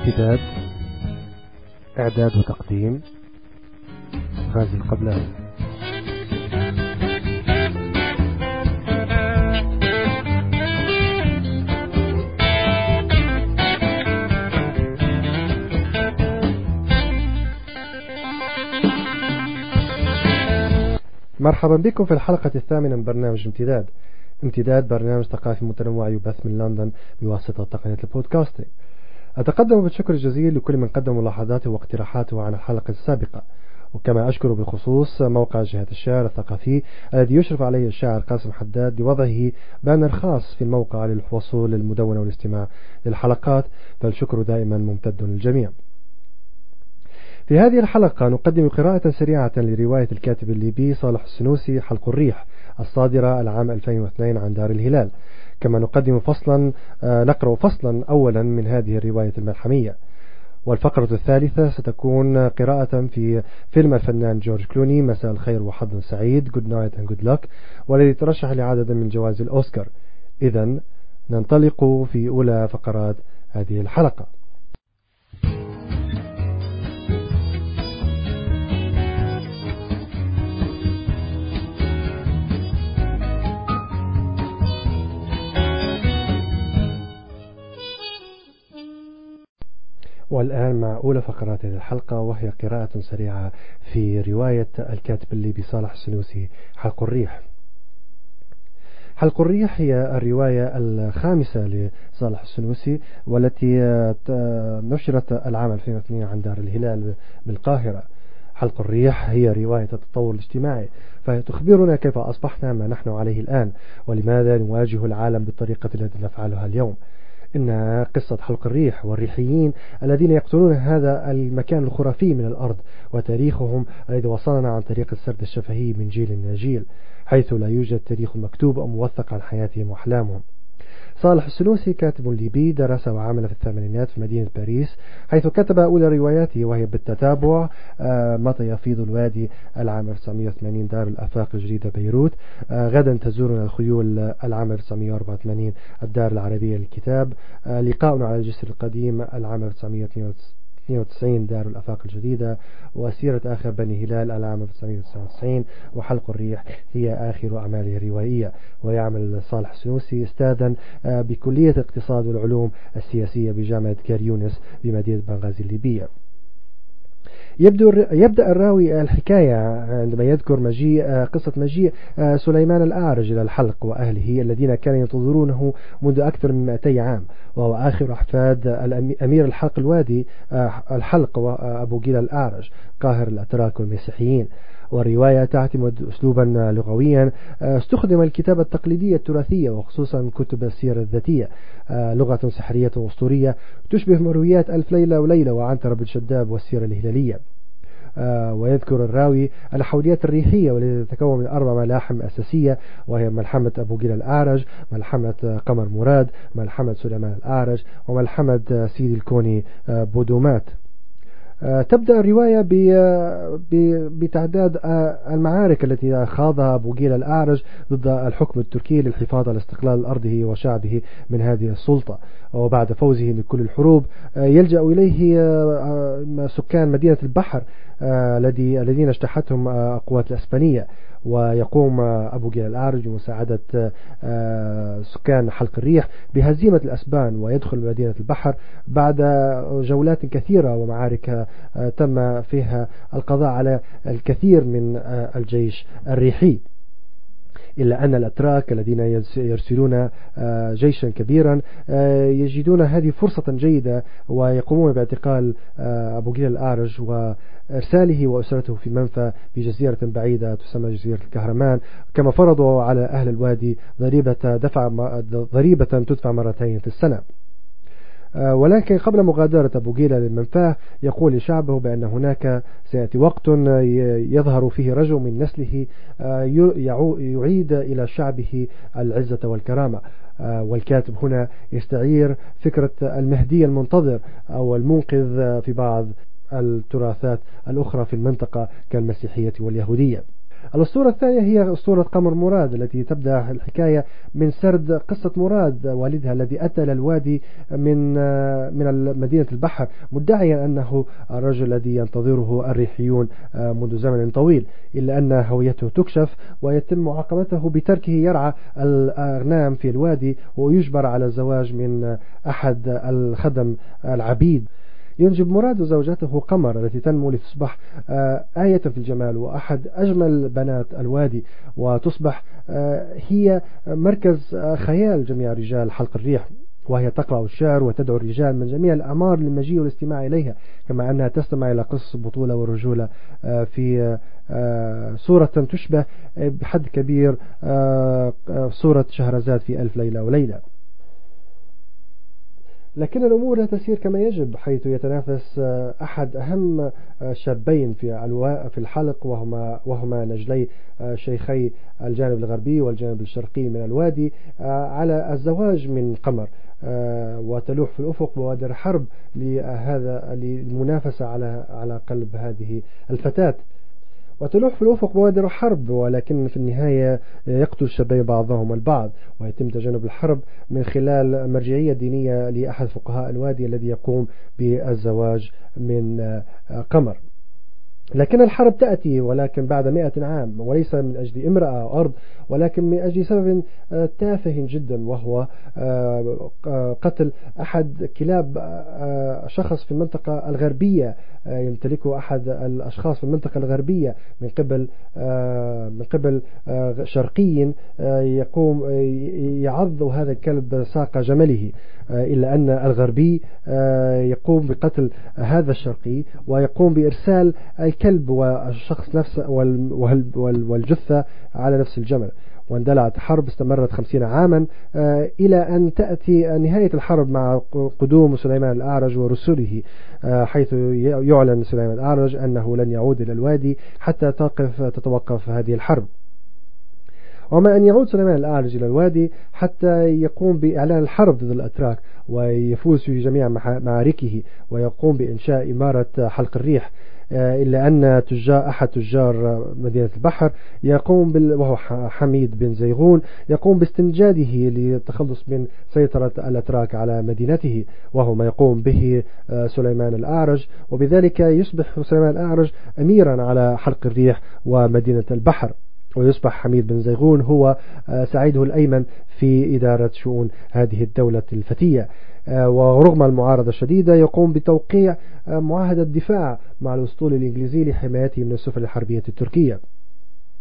امتداد إعداد وتقديم غازي القبلاني. مرحبا بكم في الحلقة الثامنة من برنامج امتداد. امتداد برنامج ثقافي متنوع يبث من لندن بواسطة تقنية البودكاستنج أتقدم بالشكر الجزيل لكل من قدم ملاحظاته واقتراحاته عن الحلقة السابقة. وكما أشكر بالخصوص موقع جهة الشعر الثقافي الذي يشرف عليه الشاعر قاسم حداد لوضعه بانر خاص في الموقع للوصول للمدونة والاستماع للحلقات. فالشكر دائما ممتد للجميع. في هذه الحلقة نقدم قراءة سريعة لرواية الكاتب الليبي صالح السنوسي حلق الريح الصادرة العام 2002 عن دار الهلال. كما نقدم فصلا آه، نقرأ فصلا أولا من هذه الرواية الملحمية. والفقرة الثالثة ستكون قراءة في فيلم الفنان جورج كلوني مساء الخير وحظ سعيد Good Night and Good Luck والذي ترشح لعدد من جوائز الأوسكار. إذا ننطلق في أولى فقرات هذه الحلقة. والآن مع أولى فقرات هذه الحلقة وهي قراءة سريعة في رواية الكاتب الليبي صالح السنوسي حلق الريح. حلق الريح هي الرواية الخامسة لصالح السنوسي والتي نشرت العام 2002 عن دار الهلال بالقاهرة. حلق الريح هي رواية التطور الاجتماعي فهي تخبرنا كيف أصبحنا ما نحن عليه الآن ولماذا نواجه العالم بالطريقة التي نفعلها اليوم. إنها قصة حلق الريح والريحيين الذين يقتلون هذا المكان الخرافي من الأرض وتاريخهم الذي وصلنا عن طريق السرد الشفهي من جيل إلى جيل حيث لا يوجد تاريخ مكتوب أو موثق عن حياتهم وأحلامهم. صالح السنوسي كاتب ليبي درس وعمل في الثمانينات في مدينة باريس حيث كتب أولى رواياته وهي بالتتابع آه، متى يفيض الوادي العام 1980 دار الآفاق الجديدة بيروت. آه، غدا تزورنا الخيول العام 1984 الدار العربية للكتاب. آه، لقاؤنا على الجسر القديم العام 1992 92 دار الأفاق الجديدة وسيرة آخر بني هلال العام 1999 وحلق الريح هي آخر أعماله الروائية. ويعمل صالح السنوسي استاذا آه، بكلية الاقتصاد والعلوم السياسية بجامعة كاريونس بمدينة بنغازي الليبية. يبدأ الراوي الحكاية عندما يذكر مجيء آه، قصة مجيء آه، سليمان الأعرج إلى الحلق وأهله الذين كانوا ينتظرونه منذ أكثر من 200 عام وهو آخر أحفاد أمير الحلق الوادي آه، الحلق وأبو جيل الأعرج قاهر الأتراك والمسيحيين. والرواية تعتمد أسلوبا لغويا استخدم الكتابة التقليدية التراثية وخصوصا كتب السيرة الذاتية لغة سحرية وأسطورية تشبه مرويات ألف ليلة وليلة وعنتر بن شداب والسيرة الهلالية. آه، ويذكر الراوي الحوليات الريحية والتي تتكون من أربع ملاحم أساسية وهي ملحمة أبو جيل الأعرج ملحمة قمر مراد ملحمة سليمان الأعرج وملحمة سيدي الكوني آه، بودومات. آه، تبدأ الرواية بتعداد المعارك التي خاضها أبو جيل الأعرج ضد الحكم التركي للحفاظ على استقلال أرضه وشعبه من هذه السلطة. وبعد فوزه من كل الحروب يلجأ إليه سكان مدينة البحر الذي الذين اجتاحتهم القوات الأسبانية. ويقوم أبو جيل الأعرج بمساعدة سكان حلق الريح بهزيمة الأسبان ويدخل مدينة البحر بعد جولات كثيرة ومعارك تم فيها القضاء على الكثير من الجيش الريحي. إلا أن الأتراك الذين يرسلون آه، جيشا كبيرا آه، يجدون هذه فرصة جيدة ويقومون باعتقال آه، أبو جيل الأعرج وإرساله وأسرته في منفى بجزيرة بعيدة تسمى جزيرة الكهرمان. كما فرضوا على أهل الوادي ضريبة دفع ضريبة تدفع مرتين في السنة. آه، ولكن قبل مغادرة أبو جيلة للمنفاه يقول لشعبه بأن هناك سيأتي وقت يظهر فيه رجل من نسله آه، يعيد إلى شعبه العزة والكرامة. آه، والكاتب هنا يستعير فكرة المهدي المنتظر أو المنقذ في بعض التراثات الأخرى في المنطقة كالمسيحية واليهودية. الأسطورة الثانية هي أسطورة قمر مراد التي تبدأ الحكاية من سرد قصة مراد والدها الذي أتى إلى الوادي من من مدينة البحر مدعيا أنه الرجل الذي ينتظره الريحيون منذ زمن طويل إلا أن هويته تكشف ويتم معاقبته بتركه يرعى الأغنام في الوادي ويجبر على الزواج من أحد الخدم العبيد. ينجب مراد زوجته قمر التي تنمو لتصبح آه، آية في الجمال وأحد أجمل بنات الوادي وتصبح آه، هي مركز آه، خيال جميع رجال حلق الريح وهي تقرأ الشعر وتدعو الرجال من جميع الأعمار للمجيء والاستماع إليها كما أنها تستمع إلى قصص البطولة والرجولة في صورة تشبه بحد كبير صورة شهرزاد في ألف ليلة وليلة. لكن الأمور لا تسير كما يجب حيث يتنافس آه، أحد أهم آه، شابين في في الحلق وهما وهما نجلي آه، شيخي الجانب الغربي والجانب الشرقي من الوادي على الزواج من قمر وتلوح في الأفق بوادر حرب لهذا للمنافسة على على قلب هذه الفتاة. وتلوح في الأفق بوادر حرب ولكن في النهاية يقتل الشباب بعضهم البعض. ويتم تجنب الحرب من خلال مرجعية دينية لأحد فقهاء الوادي الذي يقوم بالزواج من قمر. لكن الحرب تأتي ولكن بعد مئة عام وليس من أجل امرأة أو أرض ولكن من أجل سبب آه، تافه جدا وهو آه، آه، قتل أحد كلاب شخص في المنطقة الغربية يمتلكه أحد الأشخاص في المنطقة الغربية من قبل من قبل شرقي يقوم يعض هذا الكلب ساق جمله. إلا أن الغربي يقوم بقتل هذا الشرقي ويقوم بإرسال الكلب والشخص نفسه والجثة على نفس الجمل. واندلعت حرب استمرت خمسين عاما آه، إلى أن تأتي نهاية الحرب مع قدوم سليمان الأعرج ورسله آه، حيث يعلن سليمان الأعرج أنه لن يعود إلى الوادي حتى تقف تتوقف هذه الحرب. وما أن يعود سليمان الأعرج إلى الوادي حتى يقوم بإعلان الحرب ضد الأتراك ويفوز في جميع معاركه ويقوم بإنشاء إمارة حلق الريح. آه، إلا أن تجار أحد تجار مدينة البحر يقوم بال وهو حميد بن زيغون يقوم باستنجاده للتخلص من سيطرة الأتراك على مدينته وهو ما يقوم به آه، سليمان الأعرج. وبذلك يصبح سليمان الأعرج أميرا على حلق الريح ومدينة البحر. ويصبح حميد بن زيغون هو آه، سعيده الأيمن في إدارة شؤون هذه الدولة الفتية. آه، ورغم المعارضة الشديدة يقوم بتوقيع آه، معاهدة دفاع مع الأسطول الإنجليزي لحمايته من السفن الحربية التركية.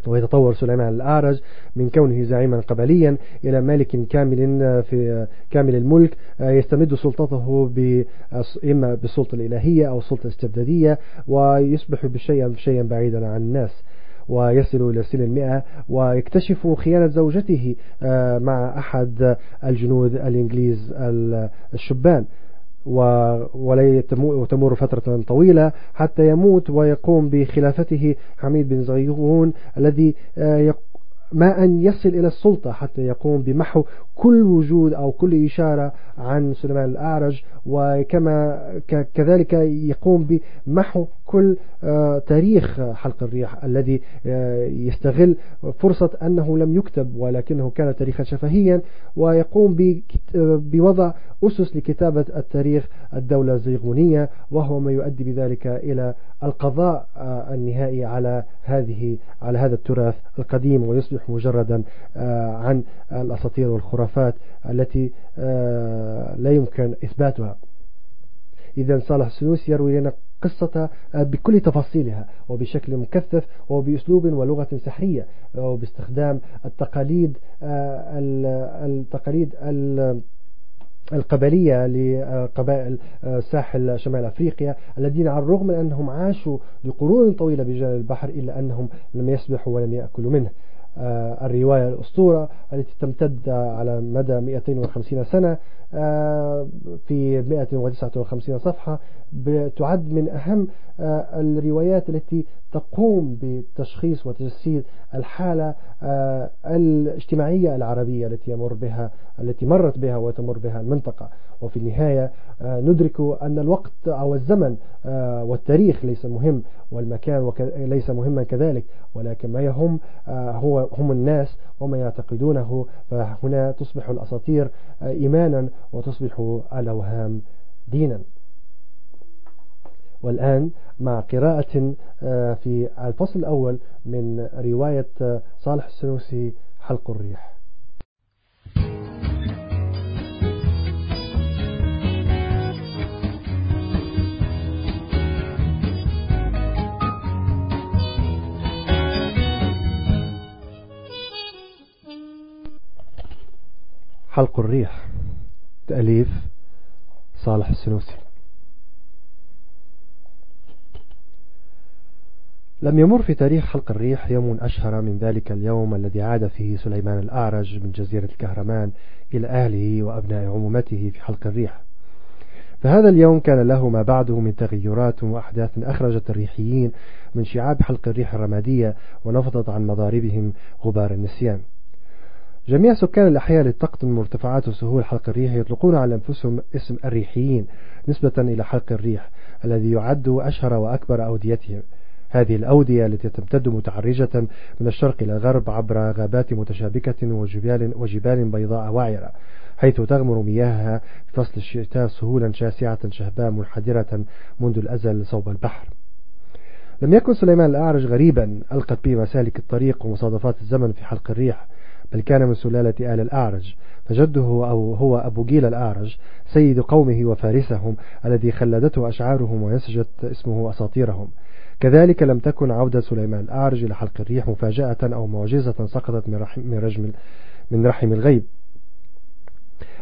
ويتطور سليمان الأعرج من كونه زعيما قبليا إلى مالك كامل في كامل الملك. يستمد سلطته إما بالسلطة الإلهية أو السلطة الاستبدادية ويصبح بشيئا شيئا بعيدا عن الناس. ويصل إلى سن المئة ويكتشف خيانة زوجته آه، مع أحد الجنود الإنجليز الشبان. وتمر فترة طويلة حتى يموت ويقوم بخلافته حميد بن زغيغون الذي آه، ما أن يصل إلى السلطة حتى يقوم بمحو كل وجود أو كل إشارة عن سليمان الأعرج وكما كذلك يقوم بمحو كل آه، تاريخ حلق الريح الذي آه، يستغل فرصة أنه لم يكتب ولكنه كان تاريخا شفهيا ويقوم بوضع أسس لكتابة التاريخ الدولة الزيغونية وهو ما يؤدي بذلك إلى القضاء آه، النهائي على هذه على هذا التراث القديم ويصبح مجردا عن الأساطير والخرافات التي لا يمكن إثباتها. إذا صالح السنوسي يروي لنا قصة بكل تفاصيلها وبشكل مكثف وبأسلوب ولغة سحرية وباستخدام التقاليد التقاليد القبلية لقبائل ساحل شمال أفريقيا الذين على الرغم من أنهم عاشوا لقرون طويلة بجانب البحر إلا أنهم لم يسبحوا ولم يأكلوا منه. آه، الرواية الأسطورة التي تمتد على مدى 250 سنة آه، في 159 صفحة تعد من أهم آه، الروايات التي تقوم بتشخيص وتجسيد الحالة آه، الاجتماعية العربية التي يمر بها التي مرت بها وتمر بها المنطقة. وفي النهاية ندرك أن الوقت أو الزمن والتاريخ ليس مهم والمكان ليس مهما كذلك ولكن ما يهم هو هم الناس وما يعتقدونه فهنا تصبح الأساطير إيمانا وتصبح الأوهام دينا. والآن مع قراءة آه، في الفصل الأول من رواية آه، صالح السنوسي حلق الريح. حلق الريح. تأليف صالح السنوسي. لم يمر في تاريخ حلق الريح يوم أشهر من ذلك اليوم الذي عاد فيه سليمان الأعرج من جزيرة الكهرمان إلى أهله وأبناء عمومته في حلق الريح. فهذا اليوم كان له ما بعده من تغيرات وأحداث أخرجت الريحيين من شعاب حلق الريح الرمادية ونفضت عن مضاربهم غبار النسيان. جميع سكان الأحياء التي تقطن مرتفعات وسهول حلق الريح يطلقون على أنفسهم اسم الريحيين نسبة إلى حلق الريح الذي يعد أشهر وأكبر أوديتهم. هذه الأودية التي تمتد متعرجة من الشرق إلى الغرب عبر غابات متشابكة وجبال, وجبال بيضاء وعرة حيث تغمر مياهها في فصل الشتاء سهولا شاسعة شهباء منحدرة منذ الأزل صوب البحر. لم يكن سليمان الأعرج غريبا ألقت به مسالك الطريق ومصادفات الزمن في حلق الريح. بل كان من سلالة آل الأعرج. فجده أو هو أبو جيل الأعرج سيد قومه وفارسهم الذي خلدته أشعارهم ونسجت اسمه أساطيرهم. كذلك لم تكن عودة سليمان الأعرج إلى حلق الريح مفاجأة أو معجزة سقطت من رحم, من رجم من رحم الغيب.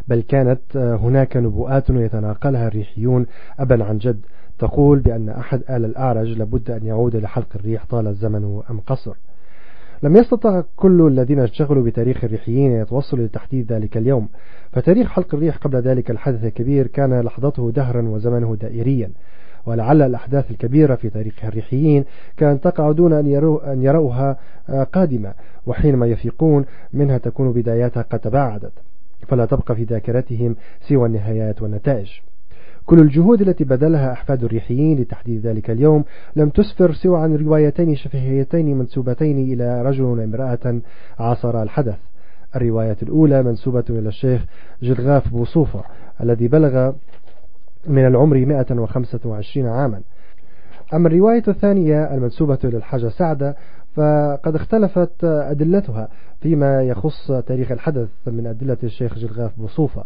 بل كانت هناك نبوءات يتناقلها الريحيون أبا عن جد. تقول بأن أحد آل الأعرج لابد أن يعود لحلق الريح طال الزمن أم قصر. لم يستطع كل الذين اشتغلوا بتاريخ الريحيين أن يتوصلوا لتحديد ذلك اليوم. فتاريخ حلق الريح قبل ذلك الحدث الكبير كان لحظته دهرا وزمنه دائريا. ولعل الأحداث الكبيرة في تاريخ الريحيين كانت تقع دون أن, يروا أن يروها آه، قادمة. وحينما يفيقون منها تكون بداياتها قد تباعدت. فلا تبقى في ذاكرتهم سوى النهايات والنتائج. كل الجهود التي بذلها أحفاد الريحيين لتحديد ذلك اليوم لم تسفر سوى عن روايتين شفهيتين منسوبتين إلى رجل وامرأة عاصر الحدث. الرواية الأولى منسوبة إلى الشيخ جلغاف بوصوفة الذي بلغ من العمر 125 عاما. أما الرواية الثانية المنسوبة للحاجة سعدة فقد اختلفت أدلتها فيما يخص تاريخ الحدث من أدلة الشيخ جلغاف بوصوفة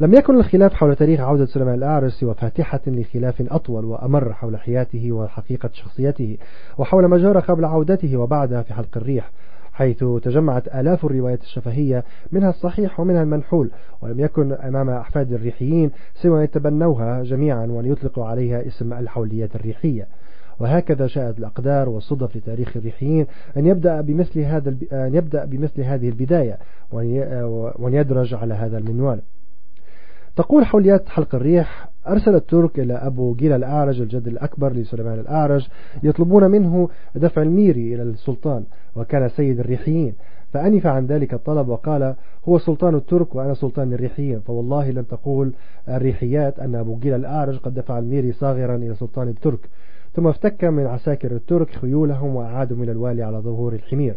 لم يكن الخلاف حول تاريخ عودة سليمان الأعرج سوى فاتحة لخلاف أطول وأمر حول حياته وحقيقة شخصيته وحول ما جرى قبل عودته وبعدها في حلق الريح حيث تجمعت آلاف الروايات الشفهية منها الصحيح ومنها المنحول ولم يكن أمام أحفاد الريحيين سوى أن يتبنوها جميعا وأن يطلقوا عليها اسم الحوليات الريحية. وهكذا شاءت الأقدار والصدف لتاريخ الريحيين أن يبدأ بمثل هذا أن يبدأ بمثل هذه البداية وأن يدرج على هذا المنوال. تقول حوليات حلق الريح أرسل الترك إلى أبو جيل الأعرج الجد الأكبر لسليمان الأعرج يطلبون منه دفع الميري إلى السلطان وكان سيد الريحيين. فأنف عن ذلك الطلب وقال هو سلطان الترك وأنا سلطان الريحيين فوالله لن تقول الريحيات أن أبو جيل الأعرج قد دفع الميري صاغرا إلى سلطان الترك. ثم افتك من عساكر الترك خيولهم وأعادوا من الوالي على ظهور الحمير.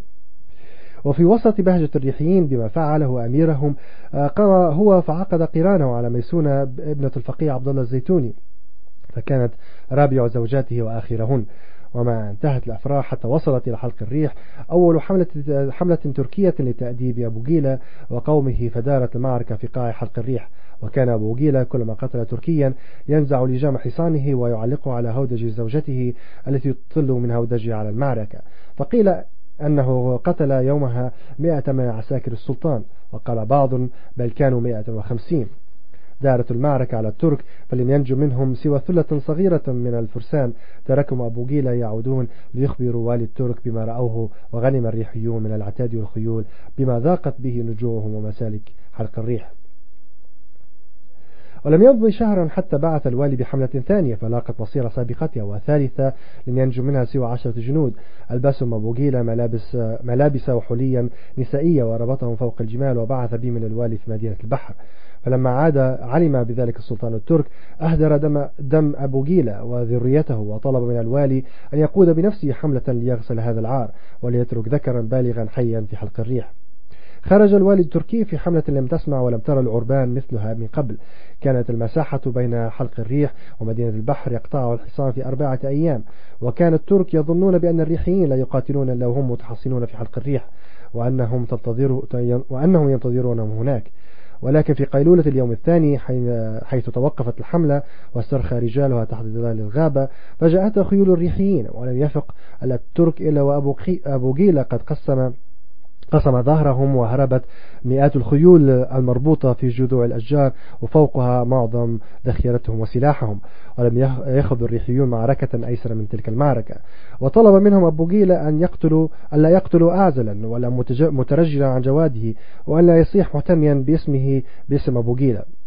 وفي وسط بهجة الريحيين بما فعله أميرهم آه، قام هو فعقد قرانه على ميسونة ابنة الفقيه عبد الله الزيتوني فكانت رابع زوجاته وآخرهن. وما انتهت الأفراح حتى وصلت إلى حلق الريح أول حملة, حملة تركية لتأديب أبو جيلة وقومه فدارت المعركة في قاع حلق الريح. وكان أبو جيلة كلما قتل تركيا ينزع لجام حصانه ويعلقه على هودج زوجته التي تطل من هودجه على المعركة. فقيل أنه قتل يومها مئة من عساكر السلطان وقال بعض بل كانوا مئة وخمسين. دارت المعركة على الترك فلم ينجو منهم سوى ثلة صغيرة من الفرسان. تركهم أبو جيلة يعودون ليخبروا والي الترك بما رأوه وغنم الريحيون من العتاد والخيول بما ضاقت به نجوعهم ومسالك حلق الريح. ولم يمضي شهرا حتى بعث الوالي بحملة ثانية فلاقت مصير سابقتها وثالثة لم ينجو منها سوى عشرة جنود. ألبسهم أبو جيلة ملابس, ملابس وحليا نسائية وربطهم فوق الجمال وبعث بهم من الوالي في مدينة البحر. فلما عاد علم بذلك السلطان الترك أهدر دم, دم أبو جيلة وذريته وطلب من الوالي أن يقود بنفسه حملة ليغسل هذا العار وليترك ذكرا بالغا حيا في حلق الريح. خرج الوالي التركي في حملة لم تسمع ولم ترى العربان مثلها من قبل. كانت المساحة بين حلق الريح ومدينة البحر يقطعها الحصان في أربعة أيام. وكان الترك يظنون بأن الريحيين لا يقاتلون إلا وهم متحصنون في حلق الريح وأنهم, تنتظر وأنهم ينتظرونهم هناك. ولكن في قيلولة اليوم الثاني حيث توقفت الحملة واسترخى رجالها تحت ظلال الغابة فجاءتها خيول الريحيين ولم يفق الترك إلا وأبو جيل قد قسم قسم ظهرهم وهربت مئات الخيول المربوطة في جذوع الأشجار وفوقها معظم ذخيرتهم وسلاحهم. ولم يخذ الريحيون معركة أيسر من تلك المعركة. وطلب منهم أبو جيلة أن يقتلوا أن لا يقتلوا أعزلا ولا مترجلا عن جواده وأن لا يصيح محتميا باسمه باسم أبو جيلة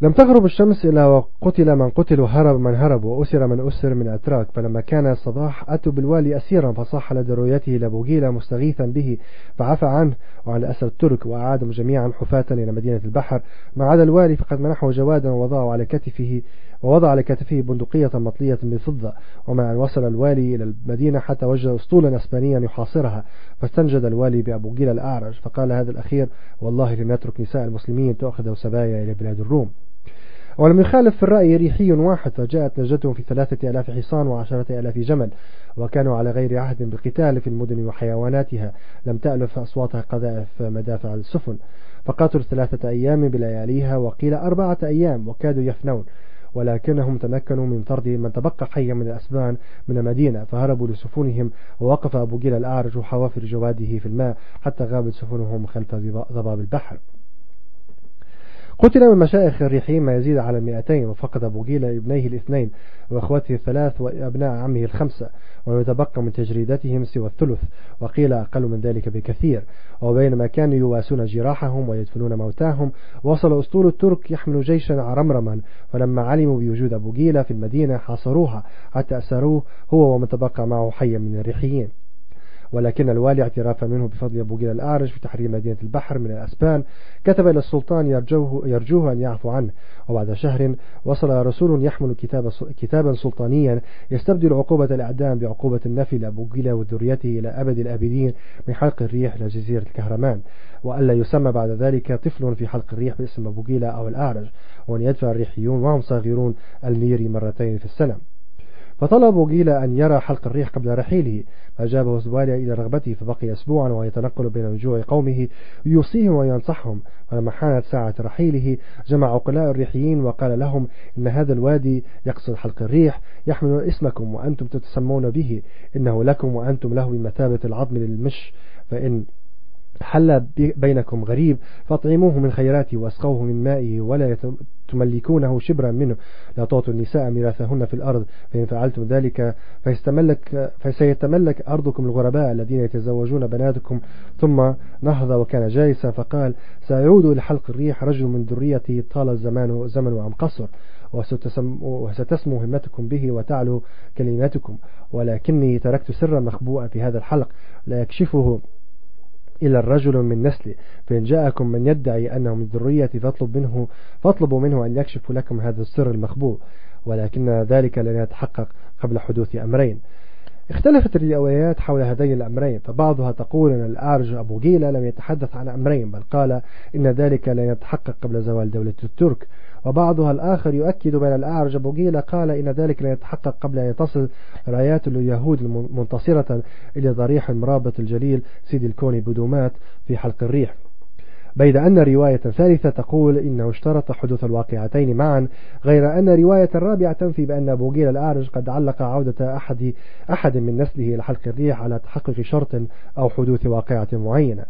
لم تغرب الشمس إلا وقتل من قتل وهرب من هرب وأسر من أسر من أتراك فلما كان الصباح أتوا بالوالي أسيرا فصاح لدى رؤيته لبوغيلة مستغيثا به فعفى عنه وعن أسر الترك وأعادهم جميعا حفاة إلى مدينة البحر. ما عدا الوالي فقد منحه جوادا ووضعه على كتفه ووضع على كتفه بندقية مطلية بفضة وما أن وصل الوالي إلى المدينة حتى وجد أسطولا أسبانيا يحاصرها فاستنجد الوالي بأبو جيل الأعرج فقال هذا الأخير والله لنترك نساء المسلمين تأخذ سبايا إلى بلاد الروم. ولم يخالف في الرأي ريحي واحد فجاءت نجدتهم في ثلاثة آلاف حصان وعشرة آلاف جمل وكانوا على غير عهد بالقتال في المدن وحيواناتها لم تألف أصواتها قذائف مدافع السفن فقاتلوا ثلاثة أيام بلياليها وقيل أربعة أيام وكادوا يفنون. ولكنهم تمكنوا من طرد من تبقى حيا من الأسبان من المدينة فهربوا لسفنهم ووقف أبو جيل الأعرج حوافر جواده في الماء حتى غابت سفنهم خلف ضباب البحر. قتل من مشايخ الريحيين ما يزيد على المئتين وفقد أبو جيلة ابنيه الاثنين وأخوته الثلاث وأبناء عمه الخمسة ولم يتبقى من تجريدتهم سوى الثلث وقيل أقل من ذلك بكثير. وبينما كانوا يواسون جراحهم ويدفنون موتاهم وصل أسطول الترك يحمل جيشا عرمرما فلما علموا بوجود أبو جيلة في المدينة حاصروها حتى أسروه هو ومن تبقى معه حيا من الريحيين ولكن الوالي اعترافا منه بفضل أبو جيل الأعرج في تحرير مدينة البحر من الأسبان. كتب إلى السلطان يرجوه, يرجوه أن يعفو عنه. وبعد شهر وصل رسول يحمل كتاب كتابا سلطانيا يستبدل عقوبة الإعدام بعقوبة النفي لأبو جيل وذريته إلى أبد الآبدين من حلق الريح لجزيرة الكهرمان. وألا يسمى بعد ذلك طفل في حلق الريح باسم أبو جيلة أو الأعرج. وأن يدفع الريحيون وهم صاغرون الميري مرتين في السنة. فطلبوا جيل أن يرى حلق الريح قبل رحيله فأجابه زباليا إلى رغبته فبقي أسبوعا ويتنقل بين رجوع قومه يوصيهم وينصحهم. ولما حانت ساعة رحيله جمع عقلاء الريحيين وقال لهم إن هذا الوادي يقصد حلق الريح يحمل اسمكم وأنتم تتسمون به إنه لكم وأنتم له بمثابة العظم للمش فإن حل بينكم غريب فاطعموه من خيراته واسقوه من مائه ولا تملكونه شبرا منه. لا تعطوا النساء ميراثهن في الأرض فإن فعلتم ذلك فيستملك فسيتملك أرضكم الغرباء الذين يتزوجون بناتكم. ثم نهض وكان جالسا فقال سيعود لحلق الريح رجل من ذريتي طال الزمان زمن أم قصر وستسمو همتكم به وتعلو كلماتكم. ولكني تركت سرا مخبوءا في هذا الحلق لا يكشفه إلى الرجل من نسلي فإن جاءكم من يدعي أنه من ذريتي فاطلب منه فاطلبوا منه أن يكشف لكم هذا السر المخبوء ولكن ذلك لن يتحقق قبل حدوث أمرين. اختلفت الروايات حول هذين الأمرين فبعضها تقول أن الأعرج أبو جيلة لم يتحدث عن أمرين بل قال إن ذلك لن يتحقق قبل زوال دولة الترك. وبعضها الآخر يؤكد بأن الأعرج بوغيلة قال إن ذلك لا يتحقق قبل أن تصل رايات اليهود منتصرة إلى ضريح المرابط الجليل سيد الكون بدومات في حلق الريح. بيد أن رواية ثالثة تقول إنه اشترط حدوث الواقعتين معا غير أن رواية رابعة تنفي بأن بوغيل الأعرج قد علق عودة أحد أحد من نسله إلى حلق الريح على تحقق شرط أو حدوث واقعة معينة.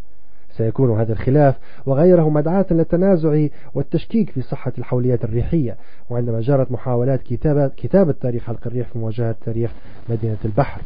سيكون هذا الخلاف وغيره مدعاة للتنازع والتشكيك في صحة الحوليات الريحية وعندما جرت محاولات كتابة, كتابة تاريخ حلق الريح في مواجهة تاريخ مدينة البحر.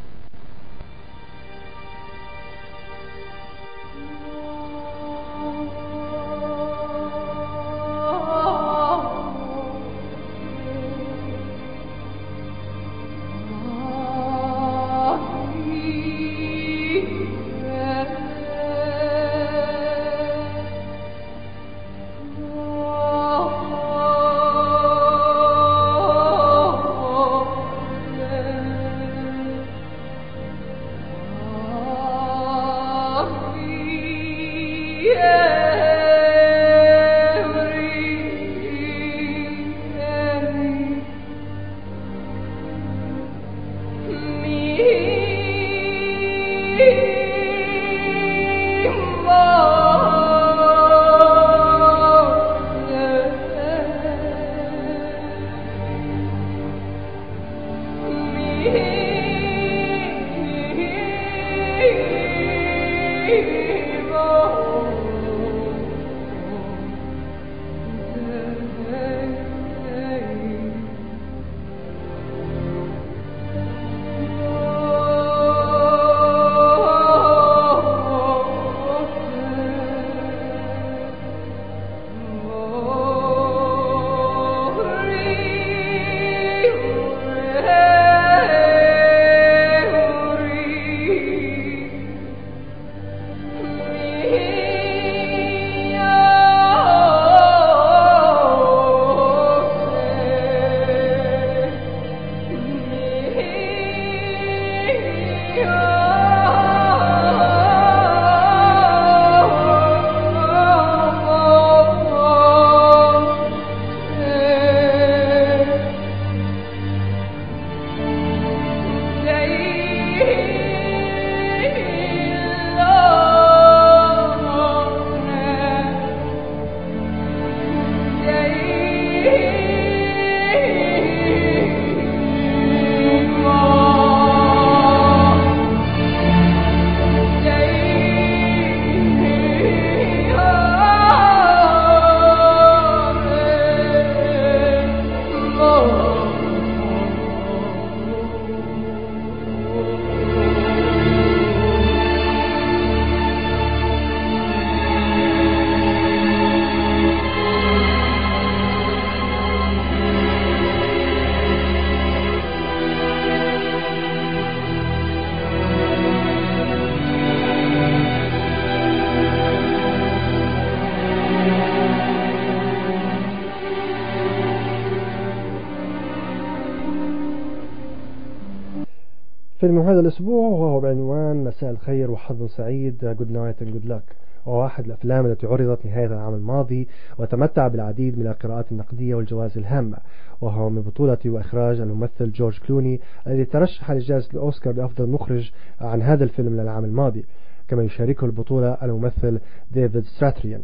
الأسبوع وهو بعنوان مساء الخير وحظ سعيد Good Night and Good Luck. وهو أحد الأفلام التي عرضت نهاية العام الماضي وتمتع بالعديد من القراءات النقدية والجوائز الهامة. وهو من بطولة وإخراج الممثل جورج كلوني الذي ترشح لجائزة الأوسكار لأفضل مخرج عن هذا الفيلم للعام الماضي. كما يشاركه البطولة الممثل ديفيد ستراثيرن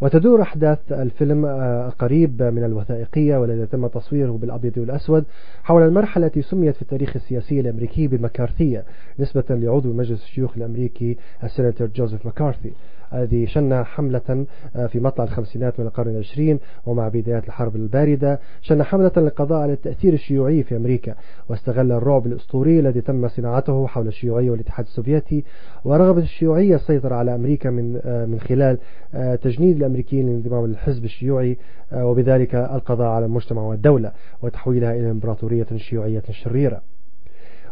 وتدور أحداث الفيلم آه، قريب من الوثائقية والذي تم تصويره بالأبيض والأسود حول المرحلة التي سميت في التاريخ السياسي الأمريكي بالمكارثية نسبة لعضو مجلس الشيوخ الأمريكي السيناتور جوزيف مكارثي. الذي شن حملة آه، في مطلع الخمسينات من القرن العشرين ومع بدايات الحرب الباردة. شن حملة للقضاء على التأثير الشيوعي في أمريكا. واستغل الرعب الأسطوري الذي تم صناعته حول الشيوعية والاتحاد السوفيتي. ورغبة الشيوعية السيطرة على أمريكا من آه، من خلال آه، تجنيد الأمريكيين للانضمام للحزب الشيوعي وبذلك القضاء على المجتمع والدولة وتحويلها إلى إمبراطورية شيوعية شريرة.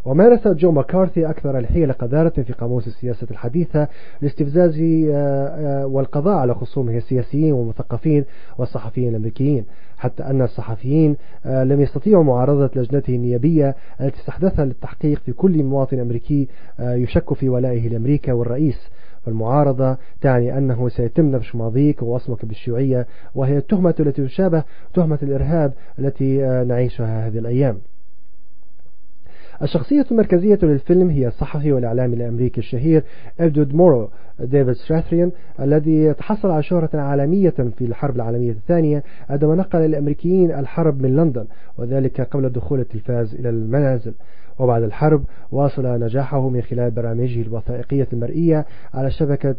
ومارس جو ماكارثي أكثر الحيل قذارة في قاموس السياسة الحديثة لاستفزاز آه، آه، والقضاء على خصومه السياسيين والمثقفين والصحفيين الأمريكيين حتى أن الصحفيين آه، لم يستطيعوا معارضة لجنته النيابية التي استحدثها للتحقيق في كل مواطن أمريكي يشك في ولائه لأمريكا والرئيس. والمعارضة تعني أنه سيتم نبش ماضيك ووصمك بالشيوعية وهي التهمة التي تشابه تهمة الإرهاب التي نعيشها هذه الأيام. الشخصية المركزية للفيلم هي الصحفي والإعلامي الأمريكي الشهير إدوارد مورو ديفيد ستراثريان الذي تحصل على شهرة عالمية في الحرب العالمية الثانية عندما نقل الأمريكيين الحرب من لندن وذلك قبل دخول التلفاز إلى المنازل. وبعد الحرب واصل نجاحه من خلال برامجه الوثائقية المرئية على شبكة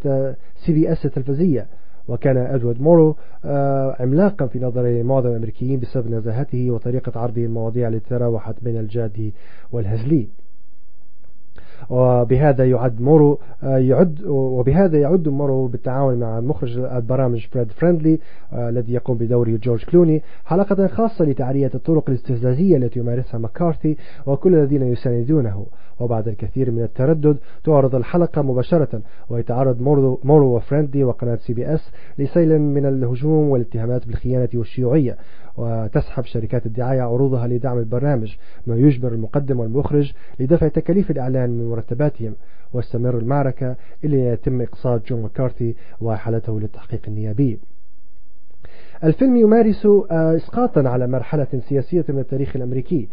سي بي إس التلفزية. وكان أدوارد مورو آه، عملاقا في نظر معظم الأمريكيين بسبب نزاهته وطريقة عرضه المواضيع التي تراوحت بين الجاد والهزلي. وبهذا يعد مورو آه، يعد وبهذا يعد مورو بالتعاون مع مخرج البرامج فريد فريندلي آه، الذي يقوم بدوره جورج كلوني. حلقة خاصة لتعرية الطرق الاستفزازية التي يمارسها مكارثي وكل الذين يساندونه. وبعد الكثير من التردد تعرض الحلقة مباشرة ويتعرض مورو, مورو وفريندلي وقناة سي بي اس لسيل من الهجوم والاتهامات بالخيانة والشيوعية. وتسحب شركات الدعاية عروضها لدعم البرنامج ما يجبر المقدم والمخرج لدفع تكاليف الإعلان من مرتباتهم وتستمر المعركة إلى أن يتم إقصاء جون مكارثي وإحالته للتحقيق النيابي. الفيلم يمارس آه، إسقاطا على مرحلة سياسية من التاريخ الأمريكي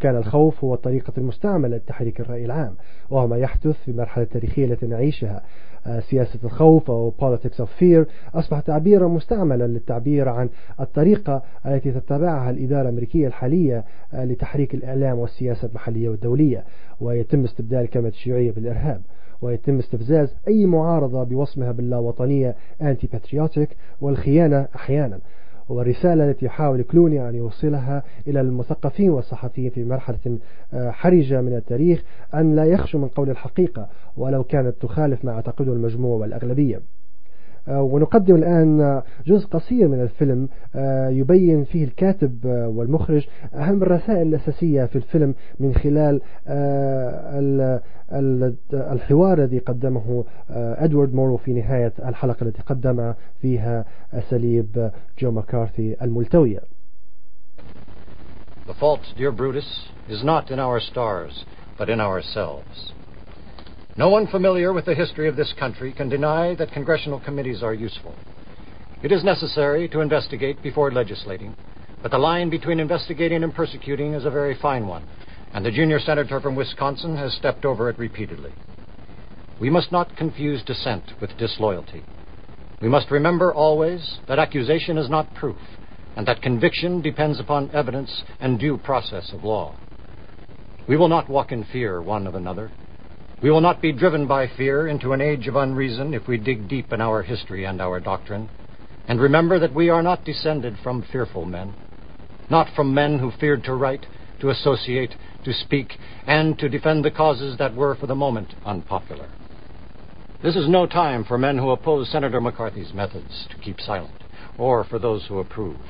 كان الخوف هو الطريقة المستعملة لتحريك الرأي العام وهو ما يحدث في المرحلة التاريخية التي نعيشها. آه، سياسة الخوف أو politics of fear أصبح تعبيرا مستعملا للتعبير عن الطريقة التي تتبعها الإدارة الأمريكية الحالية آه، لتحريك الإعلام والسياسة المحلية والدولية ويتم استبدال كلمة الشيوعية بالإرهاب ويتم استفزاز أي معارضة بوصمها باللاوطنية anti patriotic والخيانة أحيانا. والرسالة التي يحاول كلوني أن يوصلها إلى المثقفين والصحفيين في مرحلة آه، حرجة من التاريخ أن لا يخشوا من قول الحقيقة ولو كانت تخالف ما اعتقده المجموع والأغلبية. ونقدم الآن جزء قصير من الفيلم آه، يبين فيه الكاتب آه، والمخرج أهم الرسائل الأساسية في الفيلم من خلال الحوار الذي قدمه أدوارد مورو في نهاية الحلقة التي قدم فيها أساليب جو مكارثي الملتوية The fault, dear Brutus, is not in our stars, but in ourselves. No one familiar with the history of this country can deny that congressional committees are useful. It is necessary to investigate before legislating, but the line between investigating and persecuting is a very fine one, and the junior senator from Wisconsin has stepped over it repeatedly. We must not confuse dissent with disloyalty. We must remember always that accusation is not proof, and that conviction depends upon evidence and due process of law. We will not walk in fear one of another. We will not be driven by fear into an age of unreason if we dig deep in our history and our doctrine, and remember that we are not descended from fearful men, not from men who feared to write, to associate, to speak, and to defend the causes that were for the moment unpopular. This is no time for men who oppose Senator McCarthy's methods to keep silent, or for those who approve.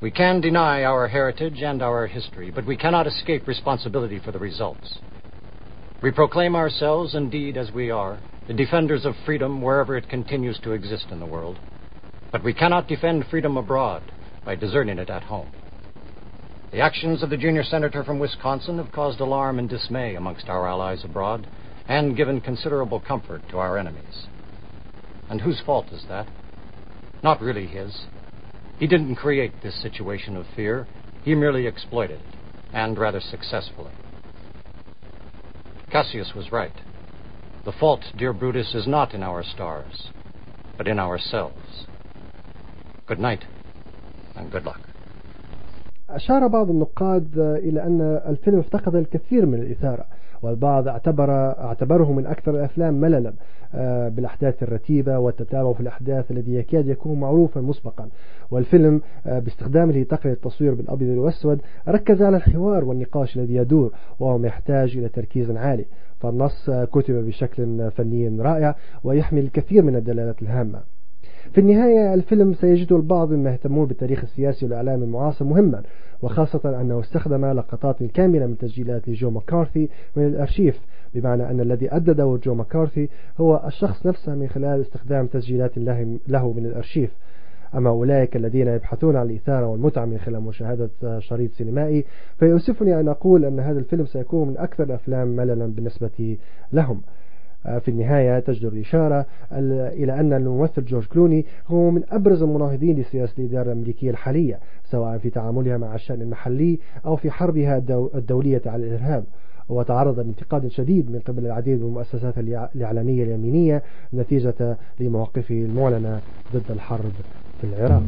We can deny our heritage and our history, but we cannot escape responsibility for the results. We proclaim ourselves, indeed, as we are, the defenders of freedom wherever it continues to exist in the world. But we cannot defend freedom abroad by deserting it at home. The actions of the junior senator from Wisconsin have caused alarm and dismay amongst our allies abroad and given considerable comfort to our enemies. And whose fault is that? Not really his. He didn't create this situation of fear, he merely exploited it, and rather successfully. Cassius was right. The fault, dear Brutus, is not in our stars, but in ourselves. Good night, and good luck. أشار بعض النقاد إلى أن الفيلم افتقد الكثير من الإثارة والبعض اعتبر اعتبره من أكثر الأفلام مللا آه، بالأحداث الرتيبة والتتابع في الأحداث الذي يكاد يكون معروفا مسبقا. والفيلم آه، باستخدامه لتقنية التصوير بالأبيض والأسود ركز على الحوار والنقاش الذي يدور وهو يحتاج إلى تركيز عالي. فالنص آه، كتب بشكل فني رائع ويحمل الكثير من الدلالات الهامة. في النهاية الفيلم سيجد البعض مما يهتمون بالتاريخ السياسي والإعلام المعاصر مهما وخاصة أنه استخدم لقطات كاملة من تسجيلات لجو مكارثي من الأرشيف بمعنى أن الذي أدى دور جو مكارثي هو الشخص نفسه من خلال استخدام تسجيلات له من الأرشيف. أما أولئك الذين يبحثون عن الإثارة والمتعة من خلال مشاهدة شريط سينمائي فيؤسفني أن أقول أن هذا الفيلم سيكون من أكثر الأفلام مللا بالنسبة لهم. في النهاية تجدر الإشارة إلى أن الممثل جورج كلوني هو من أبرز المناهضين لسياسة الإدارة الأمريكية الحالية سواء في تعاملها مع الشأن المحلي أو في حربها الدولية على الإرهاب. وتعرض لانتقاد شديد من قبل العديد من المؤسسات الإعلامية اليمينية نتيجة لمواقفه المعلنة ضد الحرب في العراق.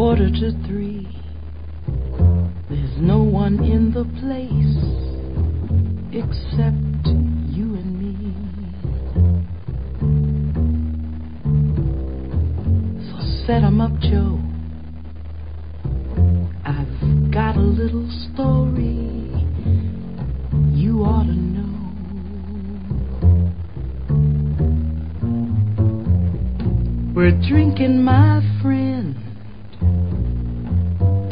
Quarter to three. There's no one in the place except you and me. So set 'em up, Joe. I've got a little story you ought to know. We're drinking, my friend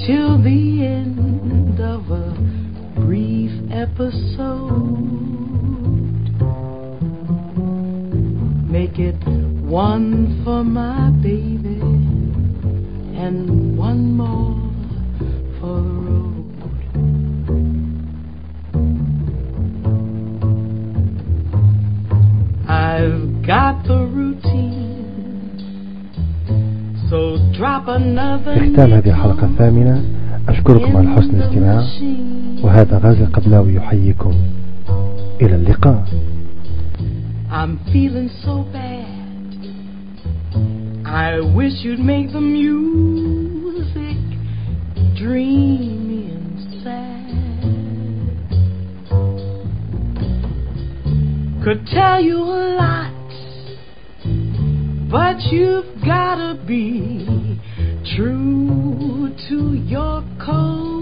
till the end of a brief episode. Make it one for my baby and one more في ختام هذه الحلقة الثامنة أشكركم على حسن الاستماع وهذا غازي القبلاوي يحييكم إلى اللقاء I'm feeling so bad I wish you'd make the music dreamy and sad Could tell you a lot but you've gotta be true to your code.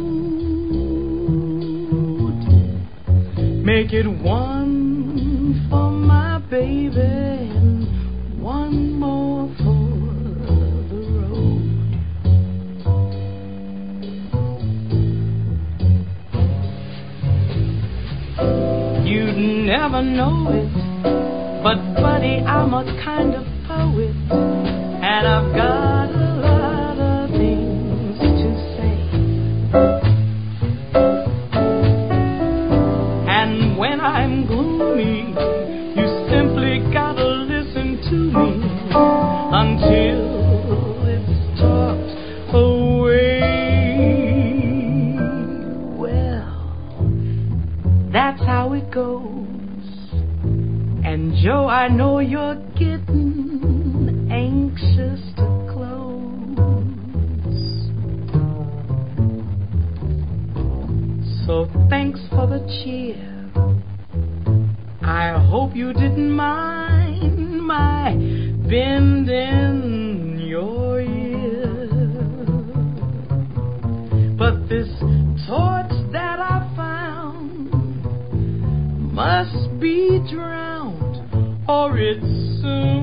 Make it one for my baby and one more for the road. You'd never know it, but buddy, I'm a kind of poet, and I've got So thanks for the cheer. I hope you didn't mind my bending your ear. But this torch that I found must be drowned or it soon